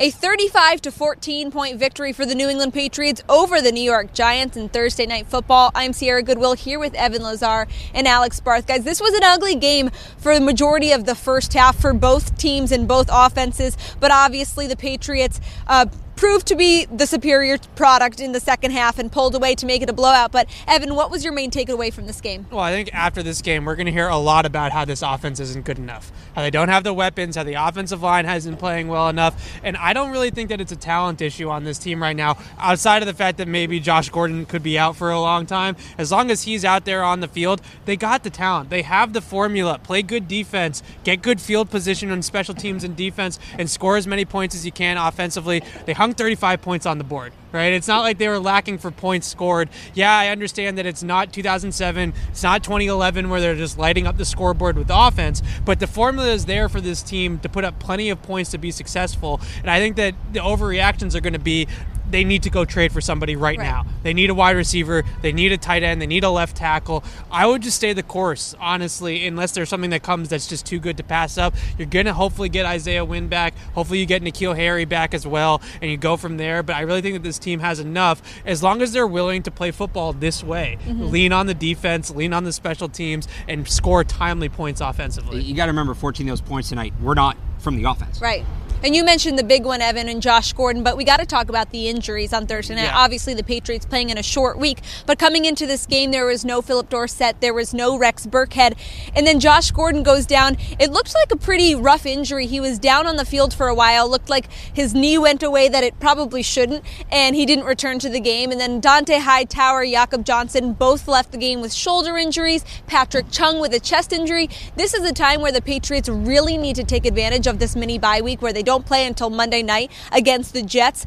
A 35 to 14 point victory for the New England Patriots over the New York Giants in Thursday Night Football. I'm Sierra Goodwill here with Evan Lazar and Alex Barth. Guys, this was an ugly game for the majority of the first half for both teams and both offenses, but obviously the Patriots uh, proved to be the superior product in the second half and pulled away to make it a blowout. But Evan, what was your main takeaway from this game? Well, I think after this game, we're going to hear a lot about how this offense isn't good enough, how they don't have the weapons, how the offensive line hasn't playing well enough, and I don't really think that it's a talent issue on this team right now. Outside of the fact that maybe Josh Gordon could be out for a long time, as long as he's out there on the field, they got the talent. They have the formula. Play good defense, get good field position on special teams and defense, and score as many points as you can offensively. They hung 35 points on the board, right? It's not like they were lacking for points scored. Yeah, I understand that it's not 2007, it's not 2011 where they're just lighting up the scoreboard with offense, but the formula is there for this team to put up plenty of points to be successful. And I think that the overreactions are going to be they need to go trade for somebody right, Right. now. They need a wide receiver. They need a tight end. They need a left tackle. I would just stay the course, honestly, unless there's something that comes that's just too good to pass up. You're going to hopefully get Isaiah Wynn back. Hopefully, you get N'Keal Harry back as well, and you go from there. But I really think that this team has enough as long as they're willing to play football this way. Mm-hmm. Lean on the defense, lean on the special teams, and score timely points offensively. You got to remember, 14 of those points tonight were not from the offense. Right. And you mentioned the big one, Evan, and Josh Gordon, but we got to talk about the injuries on Thursday night. Yeah. Obviously, the Patriots playing in a short week, but coming into this game, there was no Phillip Dorsett, there was no Rex Burkhead, and then Josh Gordon goes down. It looked like a pretty rough injury. He was down on the field for a while, looked like his knee went away that it probably shouldn't, and he didn't return to the game. And then Dont'a Hightower, Jakob Johnson both left the game with shoulder injuries, Patrick Chung with a chest injury. This is a time where the Patriots really need to take advantage of this mini bye week where they don't play until Monday night against the Jets.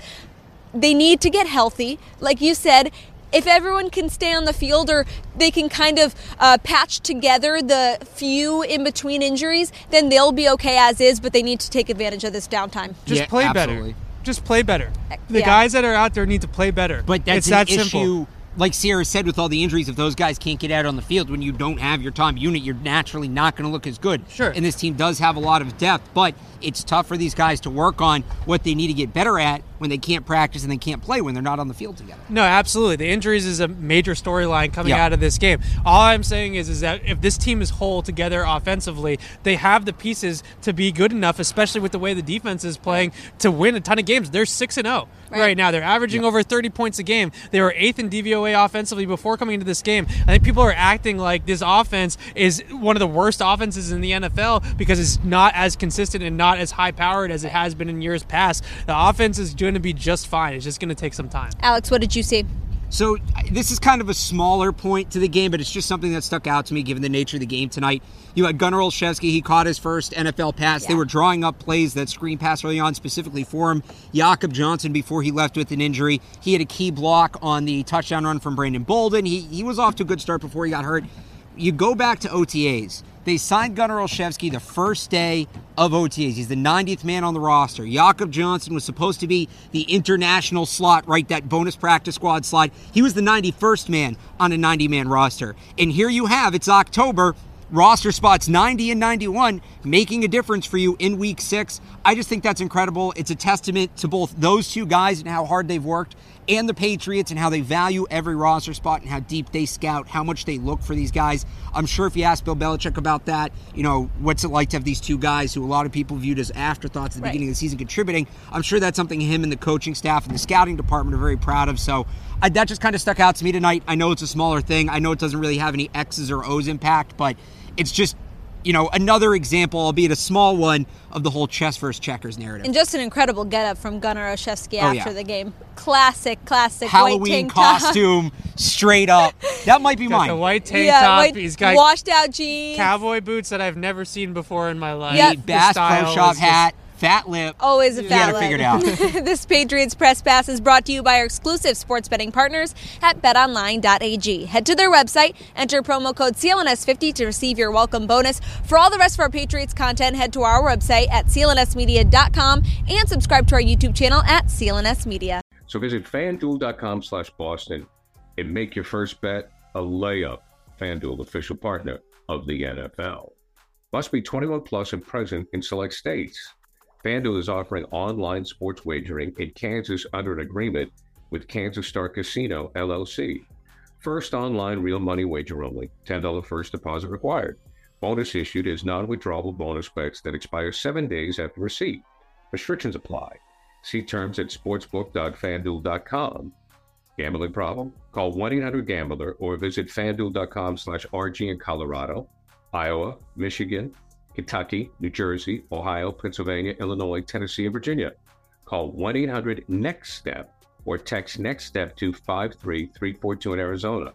They need to get healthy. Like you said, if everyone can stay on the field or they can kind of uh, patch together the few in between injuries, then they'll be okay as is, but they need to take advantage of this downtime. Just Yeah, play absolutely. better. Just play better. The yeah. guys that are out there need to play better. But that's it's an that issue. simple. Like Sierra said, with all the injuries, if those guys can't get out on the field when you don't have your top unit, you're naturally not going to look as good. Sure. And this team does have a lot of depth, but it's tough for these guys to work on what they need to get better at when they can't practice and they can't play when they're not on the field together. No, absolutely. The injuries is a major storyline coming Yeah. out of this game. All I'm saying is, is that if this team is whole together offensively, they have the pieces to be good enough, especially with the way the defense is playing, to win a ton of games. They're six and zero Right. right now. They're averaging over 30 points a game. They were eighth in DVOA offensively before coming into this game. I think people are acting like this offense is one of the worst offenses in the NFL because it's not as consistent and not as high powered as it has been in years past. The offense is going to be just fine. It's just going to take some time. Alex, what did you see? So this is kind of a smaller point to the game, but it's just something that stuck out to me given the nature of the game tonight. You had Gunnar Olszewski. He caught his first NFL pass. They were drawing up plays that screen pass early on specifically for him. Jakob Johnson, before he left with an injury, he had a key block on the touchdown run from Brandon Bolden. He, he was off to a good start before he got hurt. You go back to OTAs. They signed Gunnar Olszewski the first day of OTAs. He's the 90th man on the roster. Jakob Johnson was supposed to be the international slot, right? That bonus practice squad slot. He was the 91st man on a 90 man roster. And here you have, it's October. Roster spots 90 and 91 making a difference for you in week six. I just think that's incredible. It's a testament to both those two guys and how hard they've worked and the Patriots and how they value every roster spot and how deep they scout, how much they look for these guys. I'm sure if you ask Bill Belichick about that, you know, what's it like to have these two guys who a lot of people viewed as afterthoughts at the Right. beginning of the season contributing, I'm sure that's something him and the coaching staff and the scouting department are very proud of. So I, that just kind of stuck out to me tonight. I know it's a smaller thing. I know it doesn't really have any X's or O's impact, but it's just, you know, another example, albeit a small one, of the whole chess versus checkers narrative. And just an incredible getup from Gunnar Olszewski Oh, after yeah. the game. Classic, classic white Halloween tank top. costume, straight up. That might be Got mine. the white tank yeah, top. white, He's got washed out jeans. cowboy boots that I've never seen before in my life. Yeah. The Bass Pro Shop is just hat. Fat lip. Always a You fat gotta lip. figure it out. this Patriots Press Pass is brought to you by our exclusive sports betting partners at betonline.ag. Head to their website, enter promo code CLNS50 to receive your welcome bonus. For all the rest of our Patriots content, head to our website at clnsmedia.com and subscribe to our YouTube channel at CLNS Media. So visit fanduel.com slash Boston and make your first bet a layup. FanDuel, official partner of the NFL. Must be 21 plus and present in select states. FanDuel is offering online sports wagering in Kansas under an agreement with Kansas Star Casino, LLC. First online real money wager only. $10 first deposit required. Bonus issued is non withdrawable bonus bets that expire seven days after receipt. Restrictions apply. See terms at sportsbook.fanduel.com. Gambling problem? Call 1-800-GAMBLER or visit fanduel.com slash RG in Colorado, Iowa, Michigan, Kentucky, New Jersey, Ohio, Pennsylvania, Illinois, Tennessee, and Virginia. Call 1-800-NEXT-STEP or text NEXT STEP to 53342 in Arizona,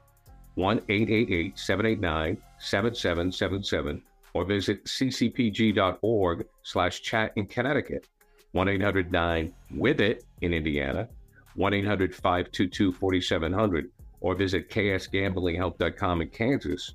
1-888-789-7777 or visit ccpg.org slash chat in Connecticut, 1-800-9-WITH-IT in Indiana, 1-800-522-4700 or visit ksgamblinghelp.com in Kansas,